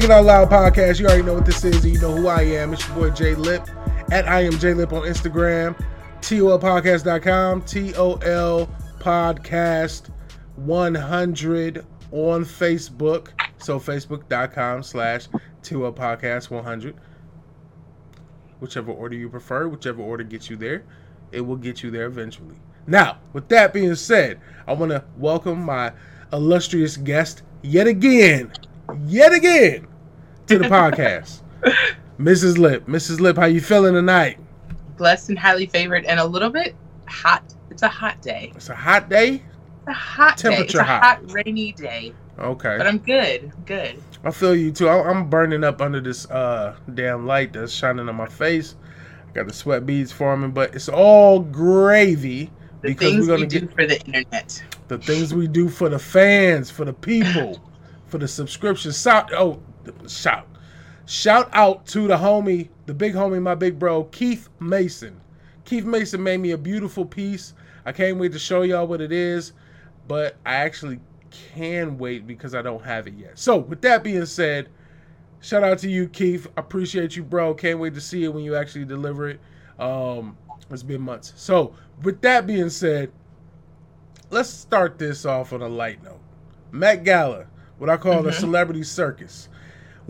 Thinking Out Loud podcast. You already know what this is. You know who I am. It's your boy Jay Lip at I am Jay Lip on Instagram, TOLpodcast.com, TOL Podcast 100 on Facebook. So Facebook.com slash TOL Podcast 100. Whichever order you prefer, whichever order gets you there, it will get you there eventually. Now, with that being said, I want to welcome my illustrious guest yet again, yet again to the podcast. Mrs. Lip. Mrs. Lip, how you feeling tonight? Blessed and highly favored and a little bit hot. It's a hot day. It's a hot day? It's a hot Temperature day. It's a hot. hot. rainy day. Okay. But I'm good. I'm good. I feel you too. I- I'm burning up under this uh damn light that's shining on my face. I got the sweat beads forming, but it's all gravy The because things we're gonna do get for the internet. the things we do for the fans, for the people, for the subscription. Shout oh shout. Shout out to the homie, the big homie, my big bro, Keith Mason. Keith Mason made me a beautiful piece. I can't wait to show y'all what it is, but I actually can wait because I don't have it yet. So, with that being said, shout out to you, Keith. Appreciate you, bro. Can't wait to see it when you actually deliver it. Um, it's been months. So, with that being said, let's start this off on a light note. Met Gala, what I call the Mhm. celebrity circus,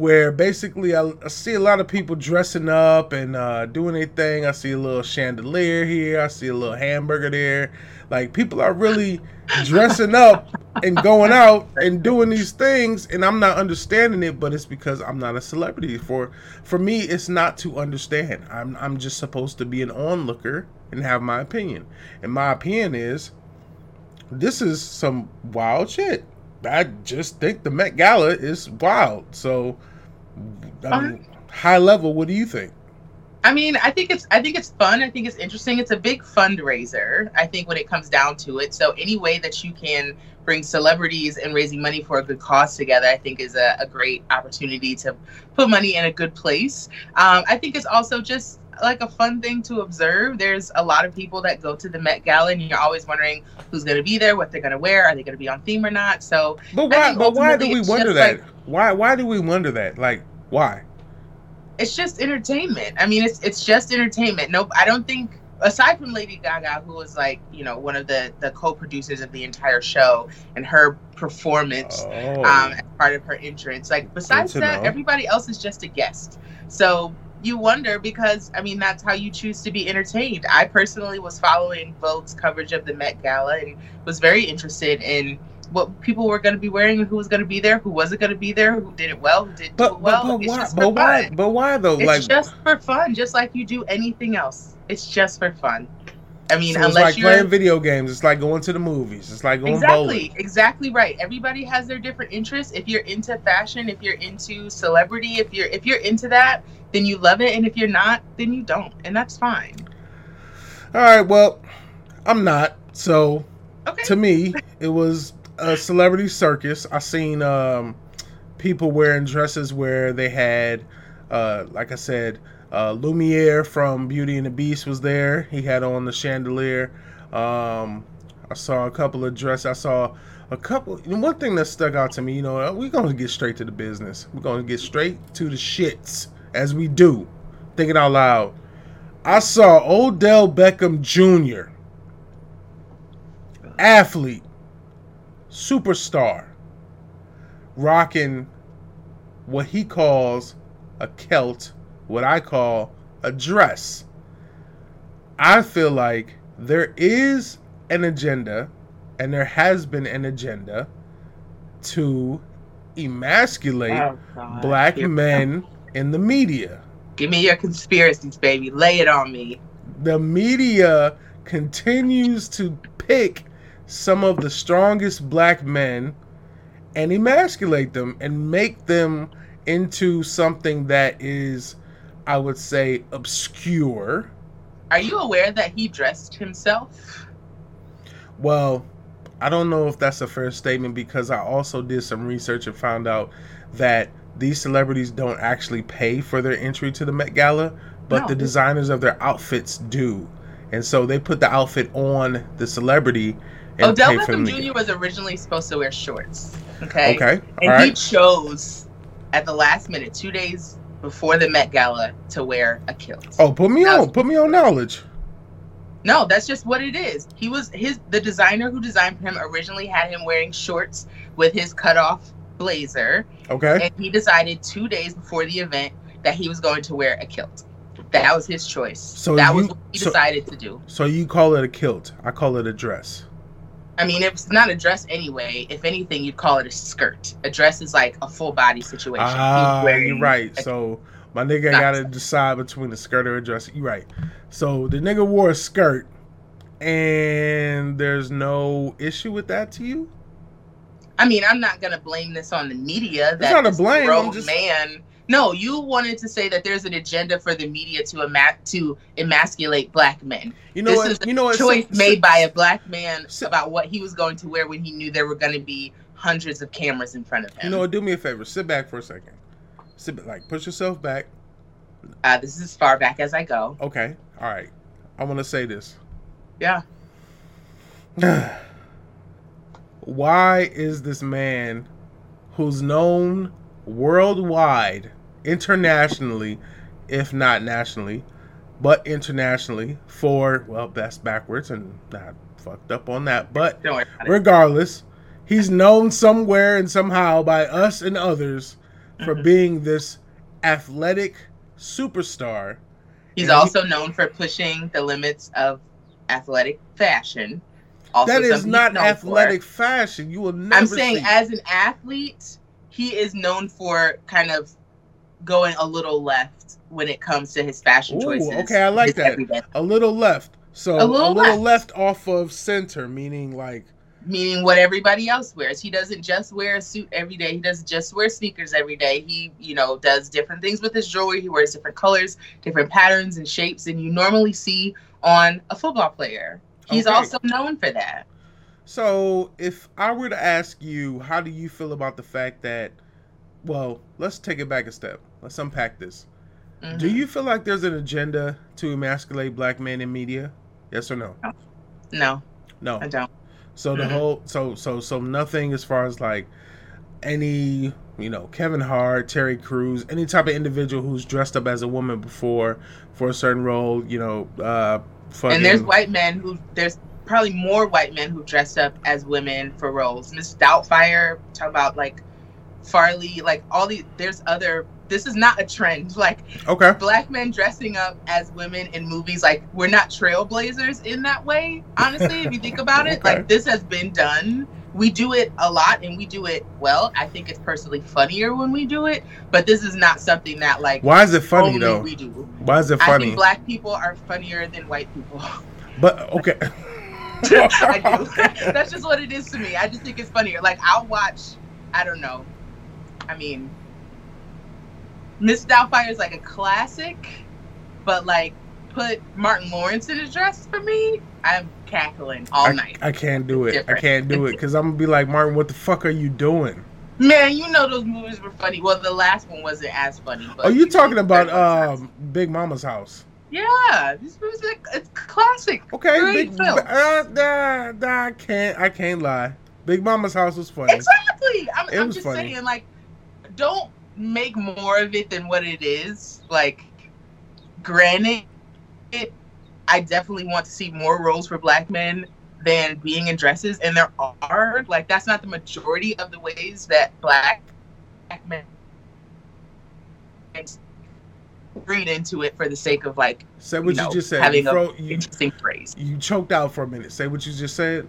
where basically I, I see a lot of people dressing up and uh, doing their thing. I see a little chandelier here. I see a little hamburger there. Like people are really dressing up and going out and doing these things, and I'm not understanding it. But it's because I'm not a celebrity. For for me, it's not to understand. I'm I'm just supposed to be an onlooker and have my opinion. And my opinion is this is some wild shit. I just think the Met Gala is wild. So, I mean, high level, what do you think? I mean, I think it's I think it's fun. I think it's interesting. It's a big fundraiser. I think when it comes down to it. So any way that you can bring celebrities and raising money for a good cause together, I think is a, a great opportunity to put money in a good place. Um, I think it's also just like a fun thing to observe. There's a lot of people that go to the Met Gala, and you're always wondering who's going to be there, what they're going to wear, are they going to be on theme or not. So But why? But why do we wonder that? like- why? Why do we wonder that? Like, why? it's just entertainment. I mean, it's it's just entertainment. Nope, I don't think aside from Lady Gaga, who was like you know one of the the co-producers of the entire show and her performance Oh, um, as part of her entrance. Like besides that, know. everybody else is just a guest. So you wonder because I mean that's how you choose to be entertained. I personally was following Vogue's coverage of the Met Gala and was very interested in what people were going to be wearing who was going to be there, who wasn't going to be there, who did it well, who didn't do but it well. but, but why? But why? fun. But why though? It's like, just for fun, just like you do anything else. It's just for fun. I mean, so it's unless like you're playing video games. It's like going to the movies. It's like going exactly, bowling. exactly right. Everybody has their different interests. If you're into fashion, if you're into celebrity, if you're if you're into that, then you love it, and if you're not, then you don't, and that's fine. All right. Well, I'm not. So Okay. to me, it was a celebrity circus. I seen um, people wearing dresses where they had, uh, like I said, uh, Lumiere from Beauty and the Beast was there. He had on the chandelier. Um, I saw a couple of dresses. I saw a couple. One thing that stuck out to me, you know, we're gonna get straight to the business. We're gonna get straight to the shits as we do. Thinking out loud. I saw Odell Beckham Jr athlete, superstar, rocking what he calls a kilt, what I call a dress. I feel like there is an agenda, and there has been an agenda to emasculate Oh, black Here- men in the media. Give me your conspiracies, baby. Lay it on me. the media continues to pick some of the strongest black men and emasculate them and make them into something that is i would say obscure Are you aware that he dressed himself? well i don't know if that's a fair statement because i also did some research and found out that these celebrities don't actually pay for their entry to the met gala but No. the designers of their outfits do and so they put the outfit on the celebrity Odell Beckham Jr. was originally supposed to wear shorts. Okay. Okay. And All he chose at the last minute, two days before the Met Gala, to wear a kilt. Oh, put me That on. Put me on knowledge. No, that's just what it is. He was his the designer who designed for him originally had him wearing shorts with his cutoff blazer, Okay. and he decided two days before the event that he was going to wear a kilt. That was his choice. So that was what he so- decided to do. So you call it a kilt. I call it a dress. I mean, it's not a dress anyway. If anything, you'd call it a skirt. A dress is like a full body situation. Ah, wearing you're right. So my nigga Not- gotta decide between a skirt or a dress. You're right. So the nigga wore a skirt, and there's no issue with that to you. I mean, I'm not gonna blame this on the media. It's That not a blame, I'm just- man. No, you wanted to say that there's an agenda for the media to ema- to emasculate black men. You know this what? is a You know what? choice Sit- made sit- by a black man sit- about what he was going to wear when he knew there were going to be hundreds of cameras in front of him. You know what? Do me a favor. Sit back for a second. Sit back. Like push yourself back. uh, this is as far back as I go. Okay. All right. I want to say this. Yeah. Why is this man who's known worldwide, internationally, if not nationally, but internationally for, well, that's backwards and not fucked up on that. But Don't worry about it. regardless, he's known somewhere and somehow by us and others for Mhm. being this athletic superstar. He's and he- also known for pushing the limits of athletic fashion. Also that is not known for. athletic fashion. You will never I'm saying as an athlete, he is known for kind of going a little left when it comes to his fashion Ooh, choices. okay, I like that. everyday- a little left. So A little left. off of center, meaning like meaning what everybody else wears. He doesn't just wear a suit every day. He doesn't just wear sneakers every day. He, you know, does different things with his jewelry. He wears different colors, different patterns and shapes than you normally see on a football player. He's Okay. also known for that. So, if I were to ask you, how do you feel about the fact that, well, let's take it back a step. Let's unpack this. Mhm. Do you feel like there's an agenda to emasculate black men in media? Yes or no? No, No. I don't. So the Mhm. whole, so so so nothing as far as like any, you know, Kevin Hart, Terry Crews, any type of individual who's dressed up as a woman before for a certain role, you know, uh, fucking, And there's white men who there's probably more white men who dressed up as women for roles. Miss Doubtfire, talk about like Farley, like all these. There's other. This is not a trend. Like okay. black men dressing up as women in movies like we're not trailblazers in that way honestly if you think about it Okay. like this has been done we do it a lot and we do it well i think it's personally funnier when we do it but this is not something that like Why is it funny though? we do Why is it funny? i think black people are funnier than white people but okay. i do that's just what it is to me i just think it's funnier like i'll watch i don't know i mean miss doubtfire is like a classic but like put martin lawrence in a dress for me i'm cackling all I, night I can't do it. I can't do it because I'm gonna be like Martin. What the fuck are you doing? man you know those movies were funny well the last one wasn't as funny but Oh, you talking about um Big Mama's house? yeah this movie's like it's classic Okay, Great Big. film. Uh, nah, nah, I can't. I can't lie. Big Mama's house was funny. Exactly. I'm, It I'm was just funny. saying, like, don't make more of it than what it is. Like, granted, it, I definitely want to see more roles for black men than being in dresses, and there are. Like, that's not the majority of the ways that black black men read into it for the sake of like Say what you, know, just said. having You, a fro- you, interesting phrase. you choked out for a minute. Say what you just said.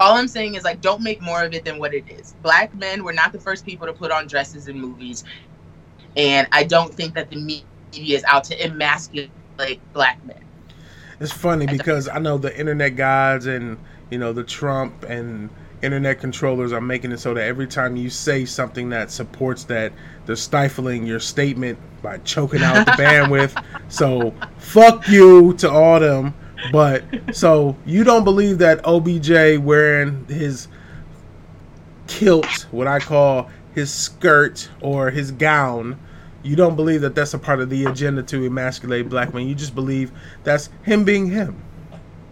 All I'm saying is like don't make more of it than what it is. Black men were not the first people to put on dresses in movies, and I don't think that the media is out to emasculate black men. It's funny because I know the internet gods and you know the Trump and internet controllers are making it so that every time you say something that supports that, they're stifling your statement by choking out the bandwidth. So fuck you to all them. But so you don't believe that OBJ wearing his kilt, what I call his skirt or his gown, you don't believe that that's a part of the agenda to emasculate black men. You just believe that's him being him.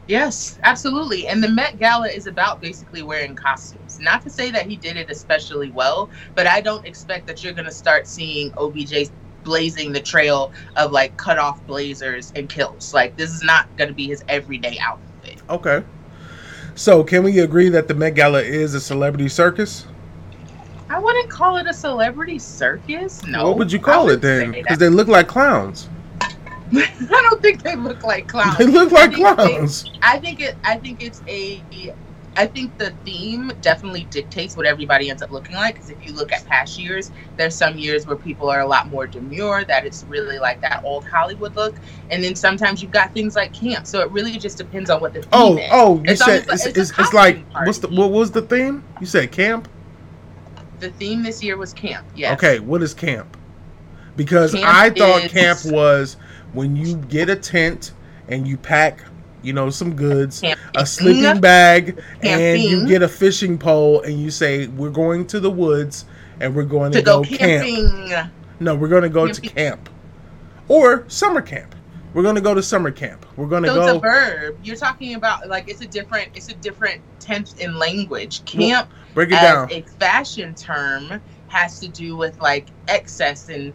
Yes, absolutely. And the Met Gala is about basically wearing costumes. Not to say that he did it especially well, but I don't expect that you're going to start seeing OBJ blazing the trail of like cut off blazers and kilts. Like this is not going to be his everyday outfit. Okay. So, can we agree that the Met Gala is a celebrity circus? I wouldn't call it a celebrity circus. No. What would you call it then? Because they look like clowns. I don't think they look like clowns. They look like I clowns. They, I think it. I think it's a. I think the theme definitely dictates what everybody ends up looking like. Because if you look at past years, there's some years where people are a lot more demure, that it's really like that old Hollywood look, and then sometimes you've got things like camp. So it really just depends on what the oh, theme oh, is. Oh, you it's said it's, it's, it's, it's like what's the what was the theme? You said camp. The theme this year was camp. Yes. Okay, what is camp? Because camp I thought is... camp was when you get a tent and you pack you know some goods Camping. a sleeping bag Camping. and you get a fishing pole and you say we're going to the woods and we're going to, to go, go camp. no we're going to go Camping. to camp. Or summer camp. We're going to go to summer camp. We're going to so go it's a verb. You're talking about like it's a different it's a different tense in language. Camp well, break it down. a fashion term has to do with like excess and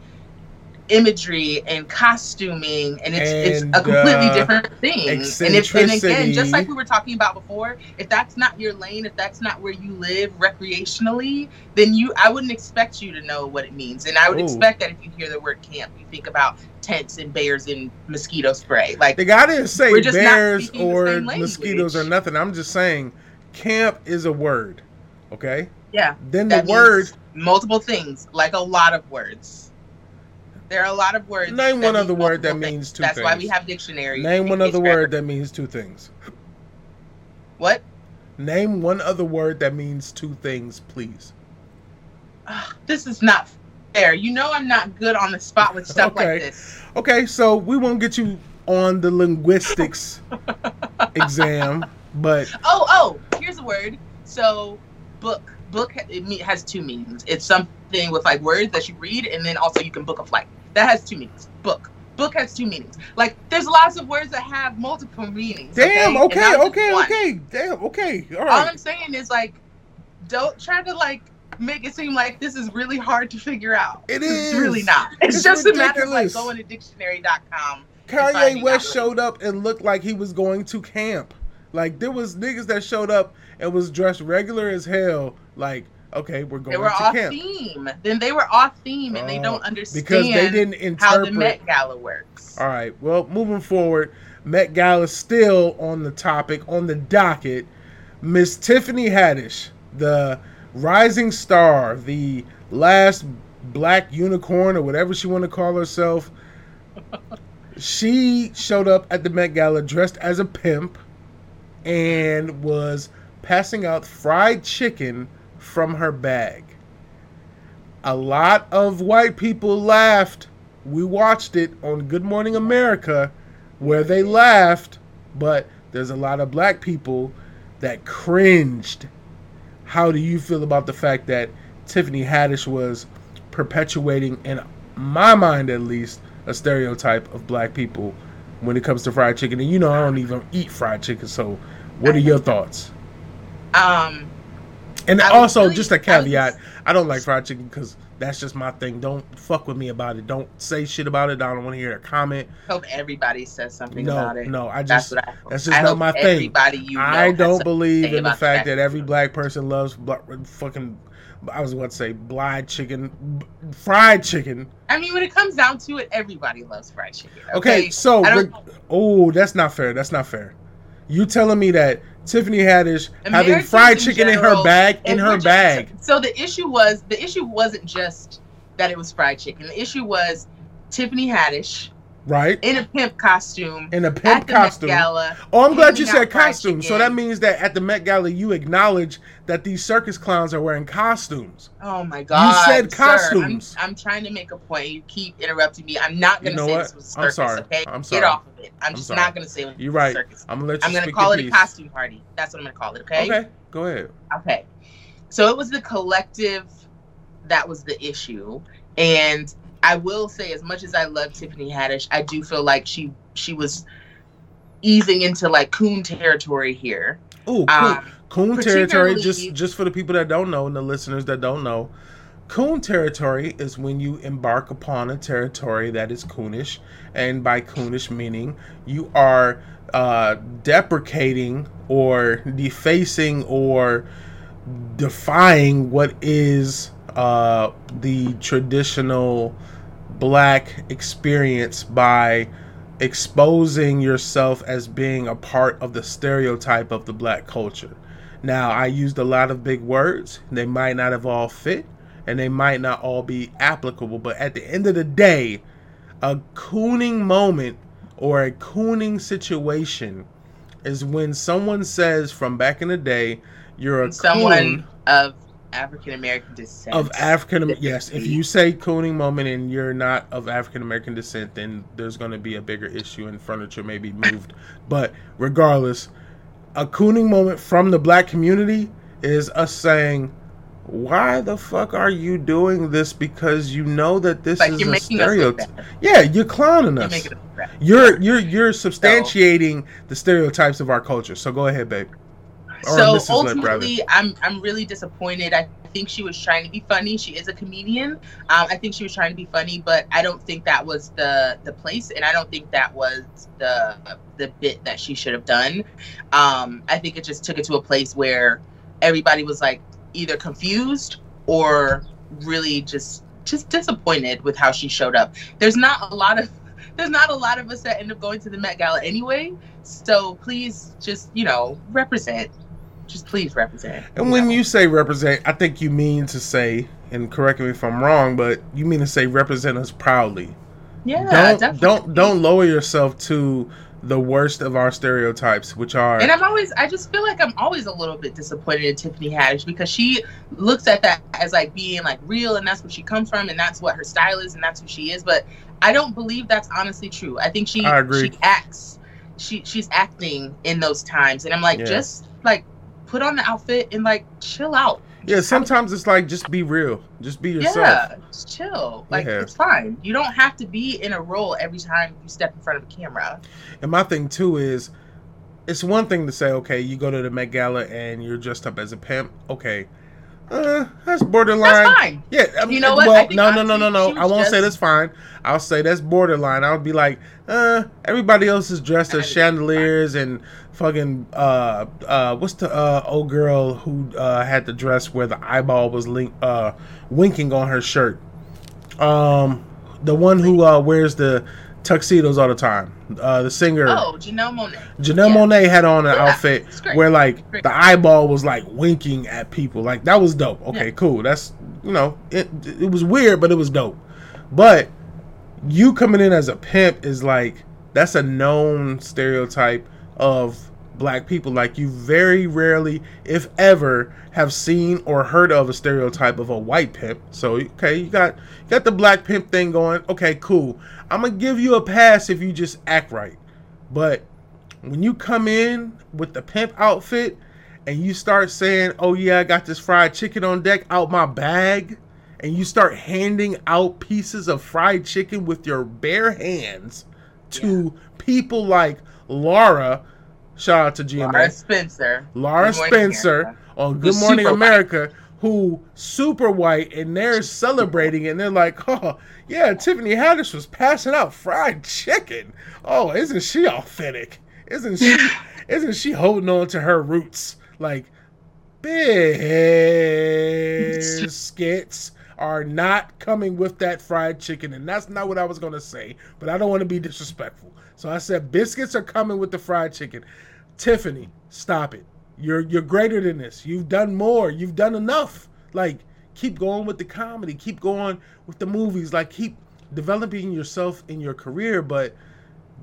imagery and costuming and it's, and, it's a completely uh, different thing. And if and again just like we were talking about before if that's not your lane if that's not where you live recreationally then you i wouldn't expect you to know what it means. And i would Ooh. expect that if you hear the word camp you think about tents and bears and mosquito spray. Like the guy didn't say bears or mosquitoes or nothing. I'm just saying camp is a word okay? Yeah then the word multiple things like a lot of words there are a lot of words. Name one other word that means two That's things. why we have dictionaries. Name one other word that means two things. What? Name one other word that means two things, please. Uh, this is not fair. You know I'm not good on the spot with stuff okay. like this. Okay, so we won't get you on the linguistics exam, but oh, oh, here's a word. So, book. Book it has two meanings. It's something with like words that you read, and then also you can book a flight. That has two meanings. Book. Book has two meanings. Like there's lots of words that have multiple meanings. Damn. Okay. Okay. Okay, okay. Damn. Okay. All right. All I'm saying is like, don't try to like make it seem like this is really hard to figure out. It is. It's really not. It's, it's just ridiculous. a matter of like going to dictionary.com. Kanye West showed up and looked like he was going to camp. Like there was niggas that showed up and was dressed regular as hell. Like okay, we're going. They were off camp. theme. Then they were off theme, and uh, they don't understand because they didn't interpret how the Met Gala works. All right. Well, moving forward, Met Gala still on the topic on the docket. Miss Tiffany Haddish, the rising star, the last black unicorn or whatever she want to call herself. she showed up at the Met Gala dressed as a pimp and was passing out fried chicken from her bag. A lot of white people laughed. We watched it on Good Morning America where they laughed, but there's a lot of black people that cringed. How do you feel about the fact that Tiffany Haddish was perpetuating, in my mind at least, a stereotype of black people when it comes to fried chicken? And you know, I don't even eat fried chicken, so what are your thoughts? Um, and I also, really, just a caveat: I, I don't like fried chicken because that's just my thing. Don't fuck with me about it. Don't say shit about it. I don't want to hear a comment. Hope everybody says something no, about it. No, I just that's, I that's just I not my thing. You I don't believe in the fact that every black person loves fucking. I was about to say blind chicken, fried chicken. I mean, when it comes down to it, everybody loves fried chicken. Okay, okay so oh, that's not fair. That's not fair. You telling me that Tiffany Haddish Americans having fried chicken in, general, in her bag in her bag. So the issue was the issue wasn't just that it was fried chicken. The issue was Tiffany Haddish right? In a pimp costume. In a pimp costume. Oh i'm glad you said costume. So that means that at the met gala you acknowledge that these circus clowns are wearing costumes. Oh my god you said costumes sir, I'm, I'm, trying to make a point. You keep interrupting me. I'm not gonna you know say what? this was circus i'm sorry. okay? I'm sorry. get off of it. I'm, I'm just sorry. not gonna say you're right. circus. i'm let you i'm gonna call it piece. a costume party. That's what i'm gonna call it okay? Okay go ahead. Okay. So it was the collective that was the issue and I will say, as much as I love Tiffany Haddish, I do feel like she she was easing into like coon territory here. Oh, cool. Um, coon territory. Just just for the people that don't know and the listeners that don't know, coon territory is when you embark upon a territory that is coonish, and by coonish meaning you are uh, deprecating or defacing or defying what is uh, the traditional black experience by exposing yourself as being a part of the stereotype of the black culture. Now, I used a lot of big words. They might not have all fit and they might not all be applicable, but at the end of the day, a cooning moment or a cooning situation is when someone says from back in the day, you're a someone coon, of African American descent. Of African, yes. If you say cooning moment and you're not of African American descent, then there's going to be a bigger issue and furniture may be moved. but regardless, a cooning moment from the black community is us saying, "Why the fuck are you doing this? Because you know that this like is a stereotype. Yeah, you're clowning us. You're, you're you're substantiating so, the stereotypes of our culture. So go ahead, babe so ultimately, I'm I'm really disappointed. I think she was trying to be funny. She is a comedian. Um, I think she was trying to be funny, but I don't think that was the the place, and I don't think that was the the bit that she should have done. Um, I think it just took it to a place where everybody was like either confused or really just just disappointed with how she showed up. There's not a lot of there's not a lot of us that end up going to the Met Gala anyway. So please just, you know, represent just please represent. And when know. you say represent, I think you mean to say, and correct me if I'm wrong, but you mean to say represent us proudly. Yeah, don't definitely. don't don't lower yourself to the worst of our stereotypes, which are. And I'm always, I just feel like I'm always a little bit disappointed in Tiffany Haddish because she looks at that as like being like real, and that's where she comes from, and that's what her style is, and that's who she is. But I don't believe that's honestly true. I think she I she acts, she she's acting in those times, and I'm like, yeah. just like put on the outfit and like chill out. Yeah, sometimes it's like just be real, just be yourself. Yeah, just chill. Like yeah. it's fine. You don't have to be in a role every time you step in front of a camera. And my thing too is, it's one thing to say, okay, you go to the Met Gala and you're dressed up as a pimp. Okay, uh, that's borderline. That's fine. Yeah, I mean, you know what? Well, no, no, no, no, no. I won't just... say that's fine. I'll say that's borderline. I would be like, uh, everybody else is dressed as chandeliers and fucking uh uh what's the uh old girl who uh had the dress where the eyeball was link uh winking on her shirt. Um, the one who uh wears the tuxedos all the time. Uh, the singer. Oh, Janelle Monáe. Janelle yeah. Had on an yeah, outfit where like the eyeball was like winking at people. Like that was dope. Okay, yeah. cool. That's you know it. It was weird, but it was dope. But you coming in as a pimp is like that's a known stereotype of black people. Like you very rarely, if ever, have seen or heard of a stereotype of a white pimp. So okay, you got you got the black pimp thing going. Okay, cool. I'm gonna give you a pass if you just act right. But when you come in with the pimp outfit and you start saying, "Oh yeah, I got this fried chicken on deck out my bag," and you start handing out pieces of fried chicken with your bare hands to yeah. people like Laura, shout out to GMA, Laura Spencer, Laura Spencer on Good Morning America, who super white and they're celebrating and they're like, oh yeah, Tiffany Haddish was passing out fried chicken. Oh, isn't she authentic? Isn't she? isn't she holding on to her roots? Like biscuits are not coming with that fried chicken, and that's not what I was gonna say. But I don't want to be disrespectful, so I said biscuits are coming with the fried chicken. Tiffany, stop it. You're you're greater than this. You've done more. You've done enough. Like keep going with the comedy. Keep going with the movies. Like keep developing yourself in your career. But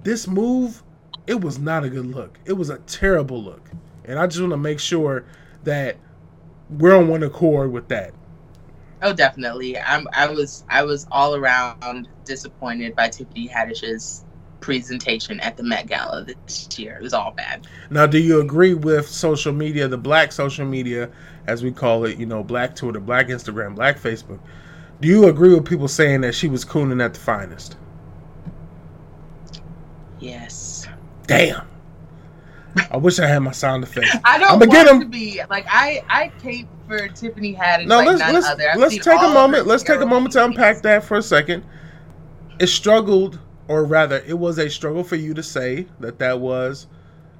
this move, it was not a good look. It was a terrible look. And I just want to make sure that we're on one accord with that. Oh, definitely. I'm. I was. I was all around disappointed by Tiffany Haddish's presentation at the Met Gala this year. It was all bad. Now, do you agree with social media, the black social media, as we call it, you know, black Twitter, black Instagram, black Facebook? Do you agree with people saying that she was cooning at the finest? Yes. Damn. I wish I had my sound effects. I don't I'ma want to be like I. I cape for Tiffany Haddish No, like let's let's other. Let's take a moment. Let's take a moment to unpack that for a second. It struggled, or rather, it was a struggle for you to say that that was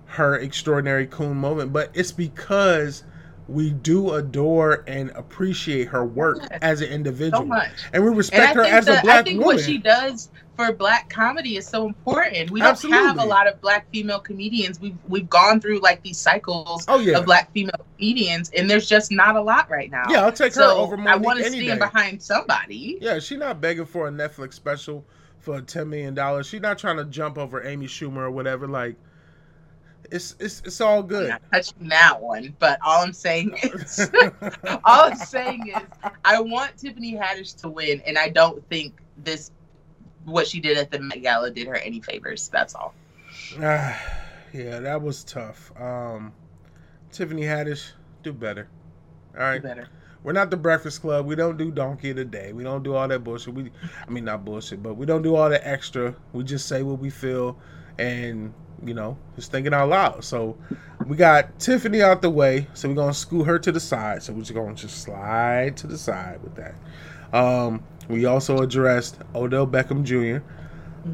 her extraordinary coon moment, but it's because we do adore and appreciate her work as an individual, so much. and we And respect her think, as a that, black I think woman. what she does for black comedy is so important. We don't have a lot of black female comedians. We've we've gone through like these cycles oh yeah, of black female comedians, and there's just not a lot right now. yeah, I'll take her so over I want to stand day. behind somebody. Yeah, she's not begging for a Netflix special for ten million dollars. She's not trying to jump over Amy Schumer or whatever. Like, it's it's it's all I'm good. not touching that one, but all I'm saying is, all I'm saying is, I want Tiffany Haddish to win, and I don't think this, what she did at the Met Gala, did her any favors. That's all. Ah, yeah, that was tough. Um, Tiffany Haddish, do better. All right, Better. We're not the Breakfast Club. We don't do Donkey of the Day. We don't do all that bullshit. We, I mean, not bullshit, but we don't do all the extra. We just say what we feel, and you know, just thinking out loud. So we got Tiffany out the way, so we're gonna scoot her to the side. So we're just gonna just slide to the side with that. Um, we also addressed Odell Beckham Jr.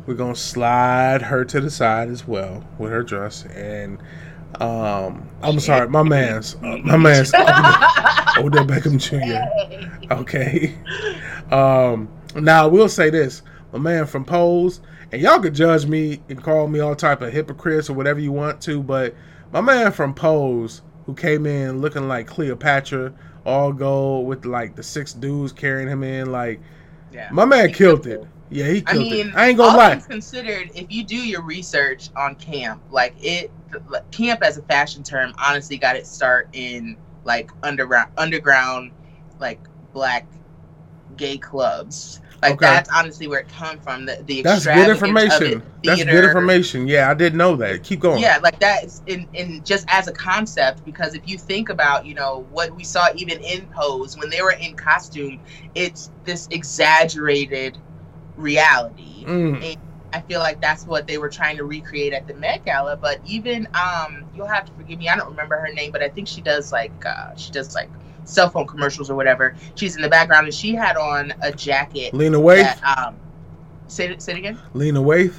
We're gonna slide her to the side as well with her dress, and um, I'm sorry, my man's, uh, my man's Odell Beckham Jr. Okay. Um, now I will say this: my man from Pose, and y'all could judge me and call me all type of hypocrites or whatever you want to, but my man from Pose, who came in looking like Cleopatra, all gold with like the six dudes carrying him in, like Yeah. my man killed it. Yeah, he I killed mean, it. I ain't gonna all lie. considered, if you do your research on camp, like it, camp as a fashion term, honestly got its start in like underground, underground, like black gay clubs. Like Okay. that's honestly where it come from. The the That's good information. That's good information. Yeah, I didn't know that. Keep going. Yeah, like that is in, in just as a concept because if you think about, you know, what we saw even in Pose when they were in costume, it's this exaggerated reality. Mm. I feel like that's what they were trying to recreate at the Met Gala. But even um, you'll have to forgive me. I don't remember her name, but I think she does like uh, she does like cell phone commercials or whatever. She's in the background and she had on a jacket Lena Waithe. that um, say it, say it again. Lena Waithe.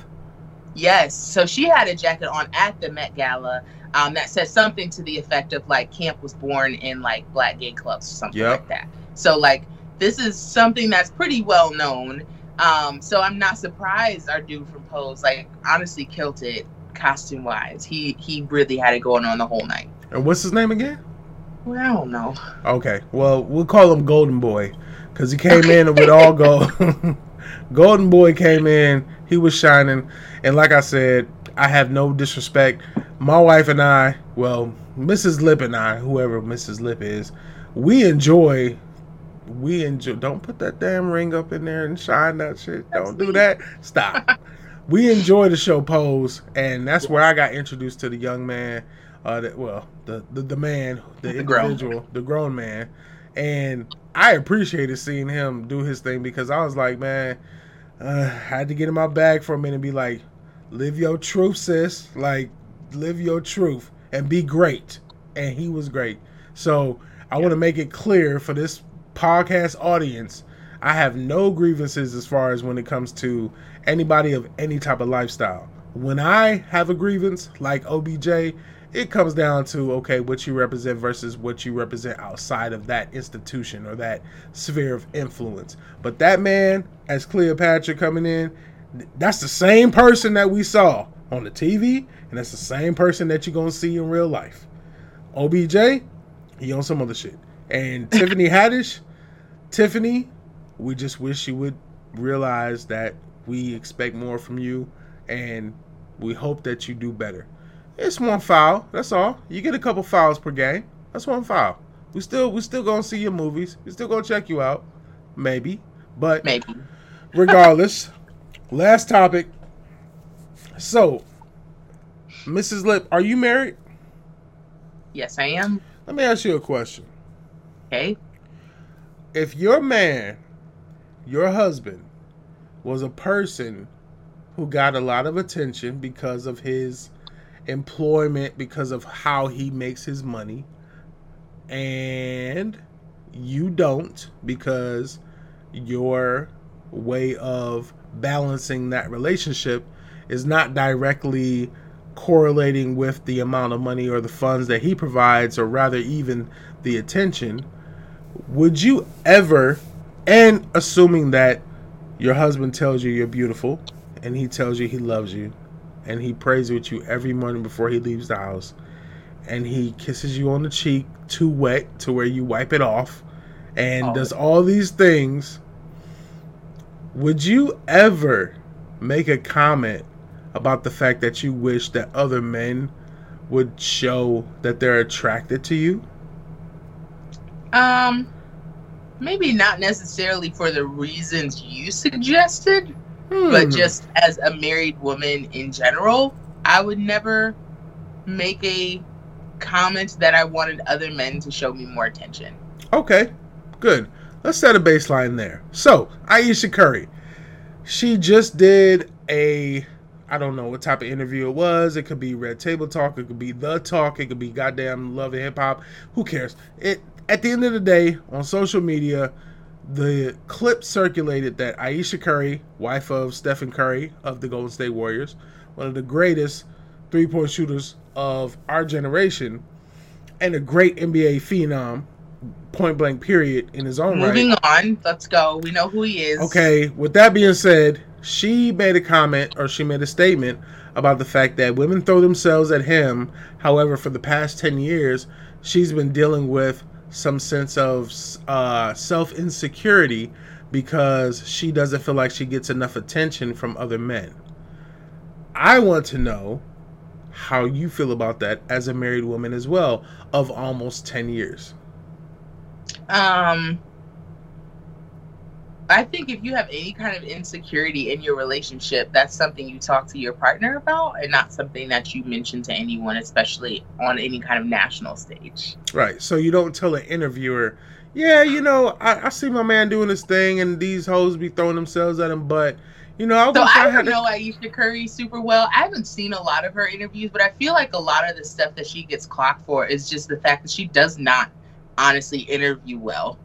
Yes. So she had a jacket on at the Met Gala um, that said something to the effect of like camp was born in like black gay clubs or something Yep. like that. So like this is something that's pretty well known. Um, so I'm not surprised our dude from Pose like honestly killed it costume wise. He he really had it going on the whole night. And what's his name again? Well, I don't know. Okay. Well, we'll call him Golden Boy because he came in with all gold. Golden Boy came in. He was shining, and like I said, I have no disrespect. My wife and I, well, Mrs. Lip and I, whoever Mrs. Lip is, we enjoy. We enjoy. Don't put that damn ring up in there and shine that shit. Don't do that. Stop. we enjoy the show Pose, and that's where I got introduced to the young man. Uh, the, well, the, the the man, the, The grown individual, the grown man, and I appreciated seeing him do his thing because I was like, man, uh, I had to get in my bag for a minute and be like, live your truth, sis. Like, live your truth and be great. And he was great. So I want to make it clear for this podcast audience, I have no grievances as far as when it comes to anybody of any type of lifestyle. When I have a grievance like OBJ, it comes down to okay, what you represent versus what you represent outside of that institution or that sphere of influence. But that man, as Cleopatra coming in, that's the same person that we saw on the TV, and that's the same person that you're gonna see in real life. OBJ, he on some other shit. And Tiffany Haddish, Tiffany, we just wish you would realize that we expect more from you and we hope that you do better. It's one foul, that's all. You get a couple fouls per game. That's one foul. We still we still gonna see your movies. We still gonna check you out. Maybe. But Maybe. regardless, last topic. So, Mrs. Lip, are you married? Yes, I am. Let me ask you a question. Okay. if your man, your husband, was a person who got a lot of attention because of his employment because of how he makes his money, and you don't because your way of balancing that relationship is not directly correlating with the amount of money or the funds that he provides, or rather, even the attention, would you ever, and assuming that your husband tells you you're beautiful and he tells you he loves you and he prays with you every morning before he leaves the house and he kisses you on the cheek too wet to where you wipe it off and oh. does all these things would you ever make a comment about the fact that you wish that other men would show that they're attracted to you? Um, maybe not necessarily for the reasons you suggested, hmm. but just as a married woman in general, I would never make a comment that I wanted other men to show me more attention. Okay, good. Let's set a baseline there. So, Ayesha Curry, she just did a I don't know what type of interview it was. It could be Red Table Talk. It could be The Talk. It could be goddamn Love and Hip Hop. Who cares? It at the end of the day on social media, the clip circulated that Ayesha Curry, wife of Stephen Curry of the Golden State Warriors, one of the greatest three point shooters of our generation, and a great NBA phenom, point blank period in his own Moving right. Moving on, let's go. We know who he is. Okay, with that being said, she made a comment or she made a statement about the fact that women throw themselves at him. However, for the past 10 years, she's been dealing with some sense of uh, self insecurity because she doesn't feel like she gets enough attention from other men. I want to know how you feel about that as a married woman as well of almost 10 years. Um, I think if you have any kind of insecurity in your relationship, that's something you talk to your partner about and not something that you mention to anyone, especially on any kind of national stage. Right. So you don't tell an interviewer, yeah, you know, I, I see my man doing this thing and these hoes be throwing themselves at him, but you know, I so I, I don't know Ayesha Curry super well. I haven't seen a lot of her interviews, but I feel like a lot of the stuff that she gets clocked for is just the fact that she does not honestly interview well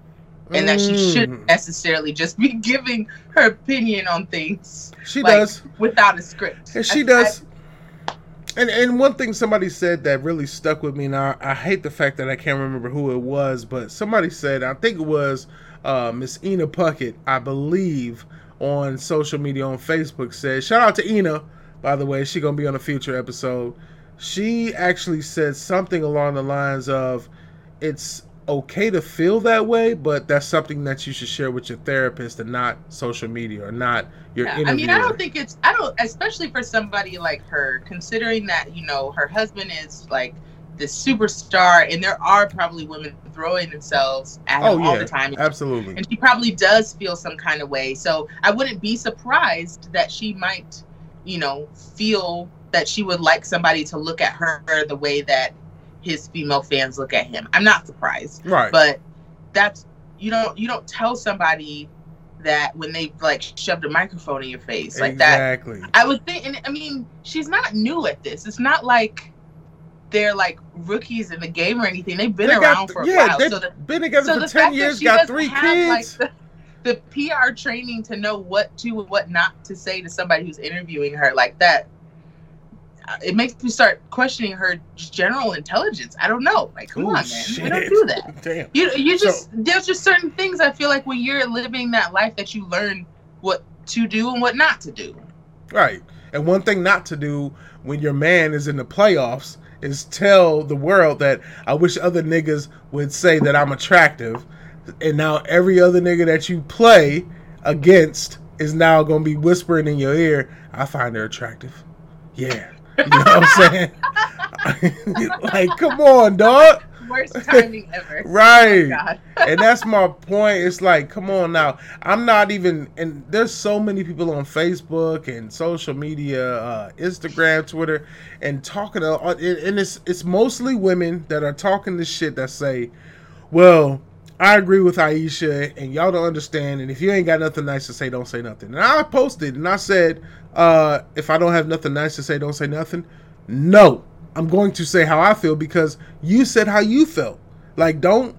and that she shouldn't mm. necessarily just be giving her opinion on things. She like, does without a script. And she I, does. I, and and one thing somebody said that really stuck with me, and I, I hate the fact that I can't remember who it was, but somebody said I think it was uh, Miss Ina Puckett, I believe, on social media on Facebook said, shout out to Ina, by the way, she gonna be on a future episode. She actually said something along the lines of, it's okay to feel that way, but that's something that you should share with your therapist and not social media or not your yeah, I mean, I don't think it's I don't especially for somebody like her, considering that, you know, her husband is like this superstar and there are probably women throwing themselves at oh, him yeah, all the time. Absolutely. And she probably does feel some kind of way. So I wouldn't be surprised that she might, you know, feel that she would like somebody to look at her the way that his female fans look at him. I'm not surprised. Right. But that's you don't you don't tell somebody that when they like shoved a microphone in your face like exactly. that. Exactly. I would think and I mean, she's not new at this. It's not like they're like rookies in the game or anything. They've been they around got, for a yeah, while. They've so the, been together so for ten years, got three kids. Like, the, the PR training to know what to and what not to say to somebody who's interviewing her like that it makes me start questioning her general intelligence. I don't know. Like, come Ooh, on, man, shit. we don't do that. Damn. You you just so, there's just certain things I feel like when you're living that life that you learn what to do and what not to do. Right. And one thing not to do when your man is in the playoffs is tell the world that I wish other niggas would say that I'm attractive. And now every other nigga that you play against is now going to be whispering in your ear, I find her attractive. Yeah. You know what I'm saying? like, come on, dog. Worst timing ever. right. Oh and that's my point. It's like, come on now. I'm not even and there's so many people on Facebook and social media, uh, Instagram, Twitter, and talking to, uh, and it's it's mostly women that are talking this shit that say, well, I agree with Ayesha, and y'all don't understand. And if you ain't got nothing nice to say, don't say nothing. And I posted and I said, uh, if I don't have nothing nice to say, don't say nothing. No, I'm going to say how I feel because you said how you felt. Like, don't.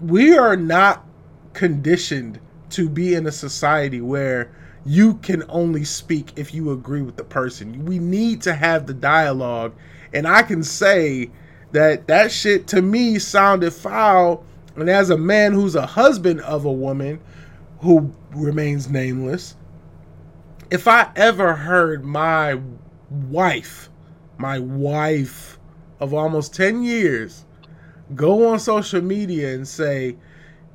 We are not conditioned to be in a society where you can only speak if you agree with the person. We need to have the dialogue. And I can say that that shit to me sounded foul. And as a man who's a husband of a woman who remains nameless, if I ever heard my wife, my wife of almost 10 years, go on social media and say,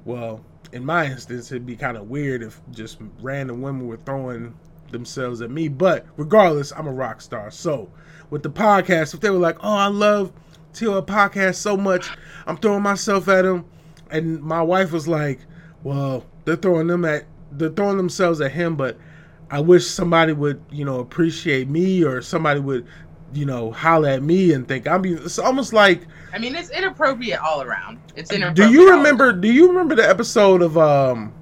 well, in my instance, it'd be kind of weird if just random women were throwing themselves at me. But regardless, I'm a rock star. So with the podcast, if they were like, oh, I love Teal podcast so much, I'm throwing myself at them. And my wife was like, well, they're throwing them at, they're throwing themselves at him, but I wish somebody would, you know, appreciate me or somebody would, you know, holler at me and think I'm. It's almost like. I mean, it's inappropriate all around. It's inappropriate. Do you remember? Do you remember the episode of um,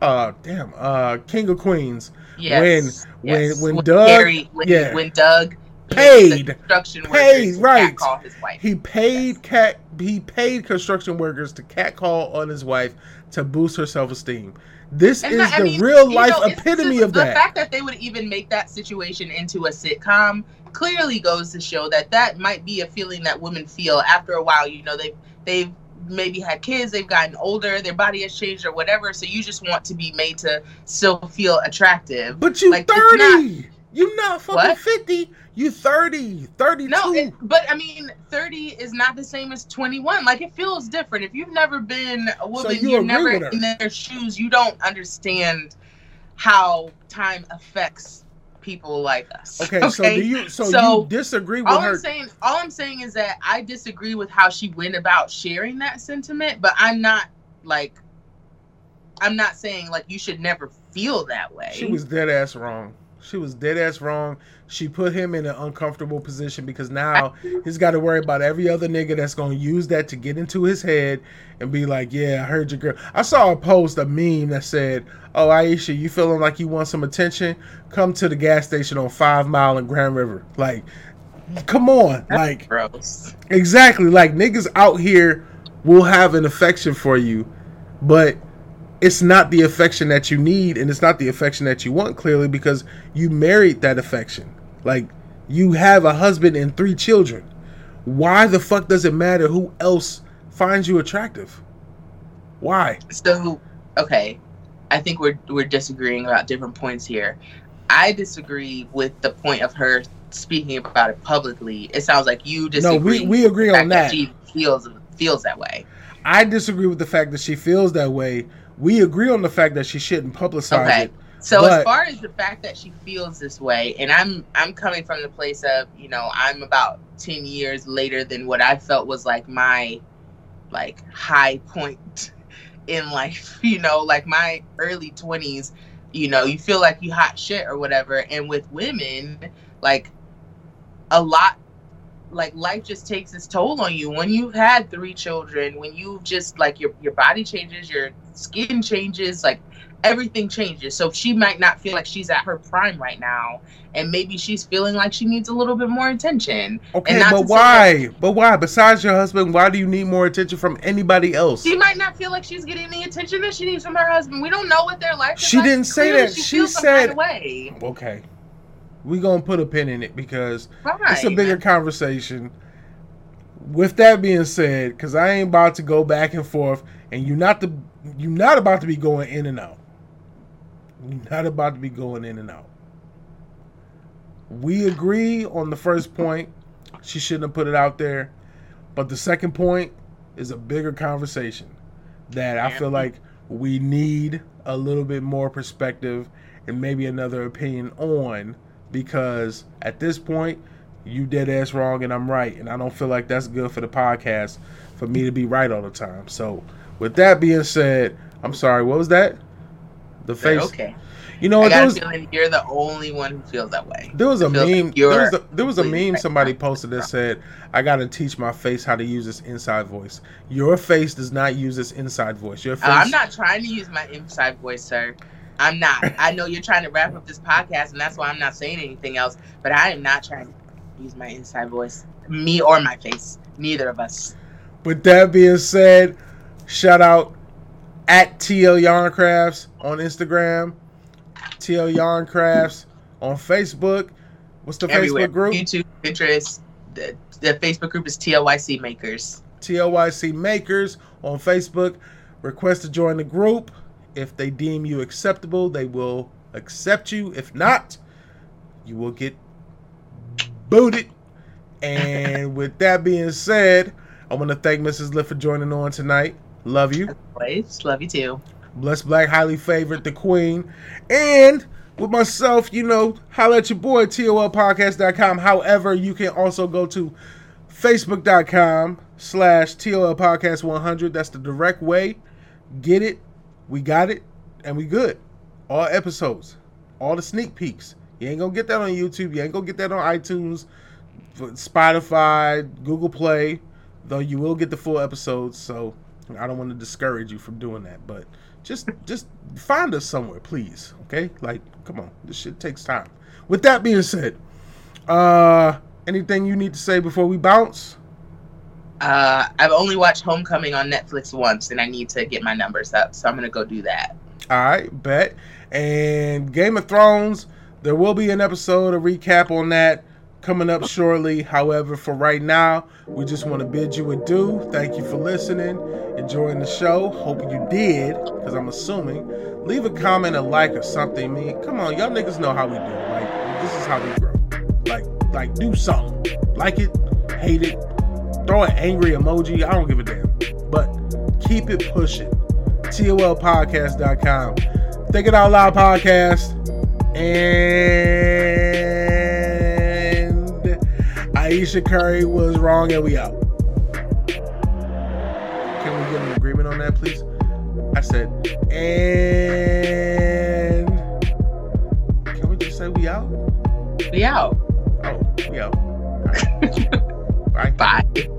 uh, damn, uh, King of Queens? Yes. When when yes. when Doug, Gary, when, yeah, when Doug paid construction paid workers right. call his wife. He paid cat. He paid construction workers to catcall on his wife to boost her self esteem. This And is that- I the mean, real life know, epitome of the that. fact that they would even make that situation into a sitcom clearly goes to show that that might be a feeling that women feel after a while. You know, they've they've maybe had kids, they've gotten older, their body has changed or whatever. So you just want to be made to still feel attractive. But you Like, 30. You not fucking What? 50. You 30. 32. No, it, but I mean, 30 is not the same as 21. Like, it feels different. If you've never been a woman, you you're never in their shoes, you don't understand how time affects people like us. okay, so do you so, So, you disagree with all her? I'm saying, all I'm saying is that I disagree with how she went about sharing that sentiment, but I'm not like, I'm not saying like you should never feel that way. She was dead ass wrong. She was dead ass wrong. She put him in an uncomfortable position because now he's got to worry about every other nigga that's going to use that to get into his head and be like, "Yeah, I heard your girl." I saw a post, a meme that said, "Oh, Ayesha, you feeling like you want some attention? Come to the gas station on Five Mile and Grand River." Like, come on, like gross. Exactly. Like niggas out here will have an affection for you, but it's not the affection that you need and it's not the affection that you want clearly because you married that affection. Like you have a husband and three children. Why the fuck does it matter who else finds you attractive? Why? So, okay, I think we're we're disagreeing about different points here. I disagree with the point of her speaking about it publicly. It sounds like you disagree No, we, we agree with the on fact that. She feels feels that way. I disagree with the fact that she feels that way. We agree on the fact that she shouldn't publicize Okay. it. So But- as far as the fact that she feels this way, and I'm I'm coming from the place of you know I'm about ten years later than what I felt was like my like high point in life. You know, like my early twenties. You know, you feel like you hot shit or whatever. And with women, like a lot like life just takes its toll on you when you've had three children when you've just like your your body changes your skin changes like everything changes so she might not feel like she's at her prime right now and maybe she's feeling like she needs a little bit more attention Okay, but why? But why? Besides your husband, why do you need more attention from anybody else? she might not feel like she's getting the attention that she needs from her husband we don't know what their life is She like. didn't say Clearly that. she, She said- kind of way Okay. We gonna put a pin in it because it's a bigger conversation. With that being said, because I ain't about to go back and forth, and you're not the you're not about to be going in and out. You're not about to be going in and out. We agree on the first point. She shouldn't have put it out there. But the second point is a bigger conversation that I feel like we need a little bit more perspective and maybe another opinion on because at this point you dead ass wrong and I'm right and I don't feel like that's good for the podcast for me to be right all the time. So with that being said, I'm sorry, what was that? The face. okay You know i got was, feeling you're the only one who feels that way there was a feel like meme. There was a, there was a meme right. somebody posted that said, "I got to teach my face how to use its inside voice." Your face does not use its inside voice. Your face. Uh, I'm not trying to use my inside voice, sir. I'm not. I know you're trying to wrap up this podcast, and that's why I'm not saying anything else. But I am not trying. To use my inside voice. Me or my face. Neither of us. With that being said, shout out at TL Yarn Crafts on Instagram, TL Yarn Crafts on Facebook. What's the Everywhere. Facebook group? YouTube, Pinterest. The, the Facebook group is TLYC Makers. TLYC Makers on Facebook. Request to join the group. If they deem you acceptable, they will accept you. If not, you will get booted. And with that being said, I want to thank Mrs. LIP for joining on tonight. Love you. Always. Love you too. Bless Black, highly favored, the Queen. And with myself, you know, holla at your boy, TOLpodcast.com. However, you can also go to Facebook.com slash TOL Podcast 100. That's the direct way. Get it. We got it. And we good. All episodes. All the sneak peeks. You ain't gonna get that on YouTube. You ain't gonna get that on iTunes, Spotify, Google Play. Though you will get the full episodes. So I don't want to discourage you from doing that. But just just find us somewhere, please. Okay? Like, come on. This shit takes time. With that being said, uh anything you need to say before we bounce? Uh, I've only watched Homecoming on Netflix once, and I need to get my numbers up, so I'm gonna go do that. All right, bet. And Game of Thrones, there will be an episode, a recap on that coming up shortly. However, for right now, we just want to bid you adieu. Thank you for listening, enjoying the show. Hope you did, because I'm assuming. Leave a comment, a like, or something. Mean, come on, y'all niggas know how we do. Like, this is how we grow. Like, like, do something. Like it, hate it, throw an angry emoji. I don't give a damn. But keep it pushing. TOLpodcast.com. Think It Out Loud podcast. And Ayesha Curry was wrong and we out. Can we get an agreement on that, please? I said, and can we just say we out? We out. Oh, we out. All right.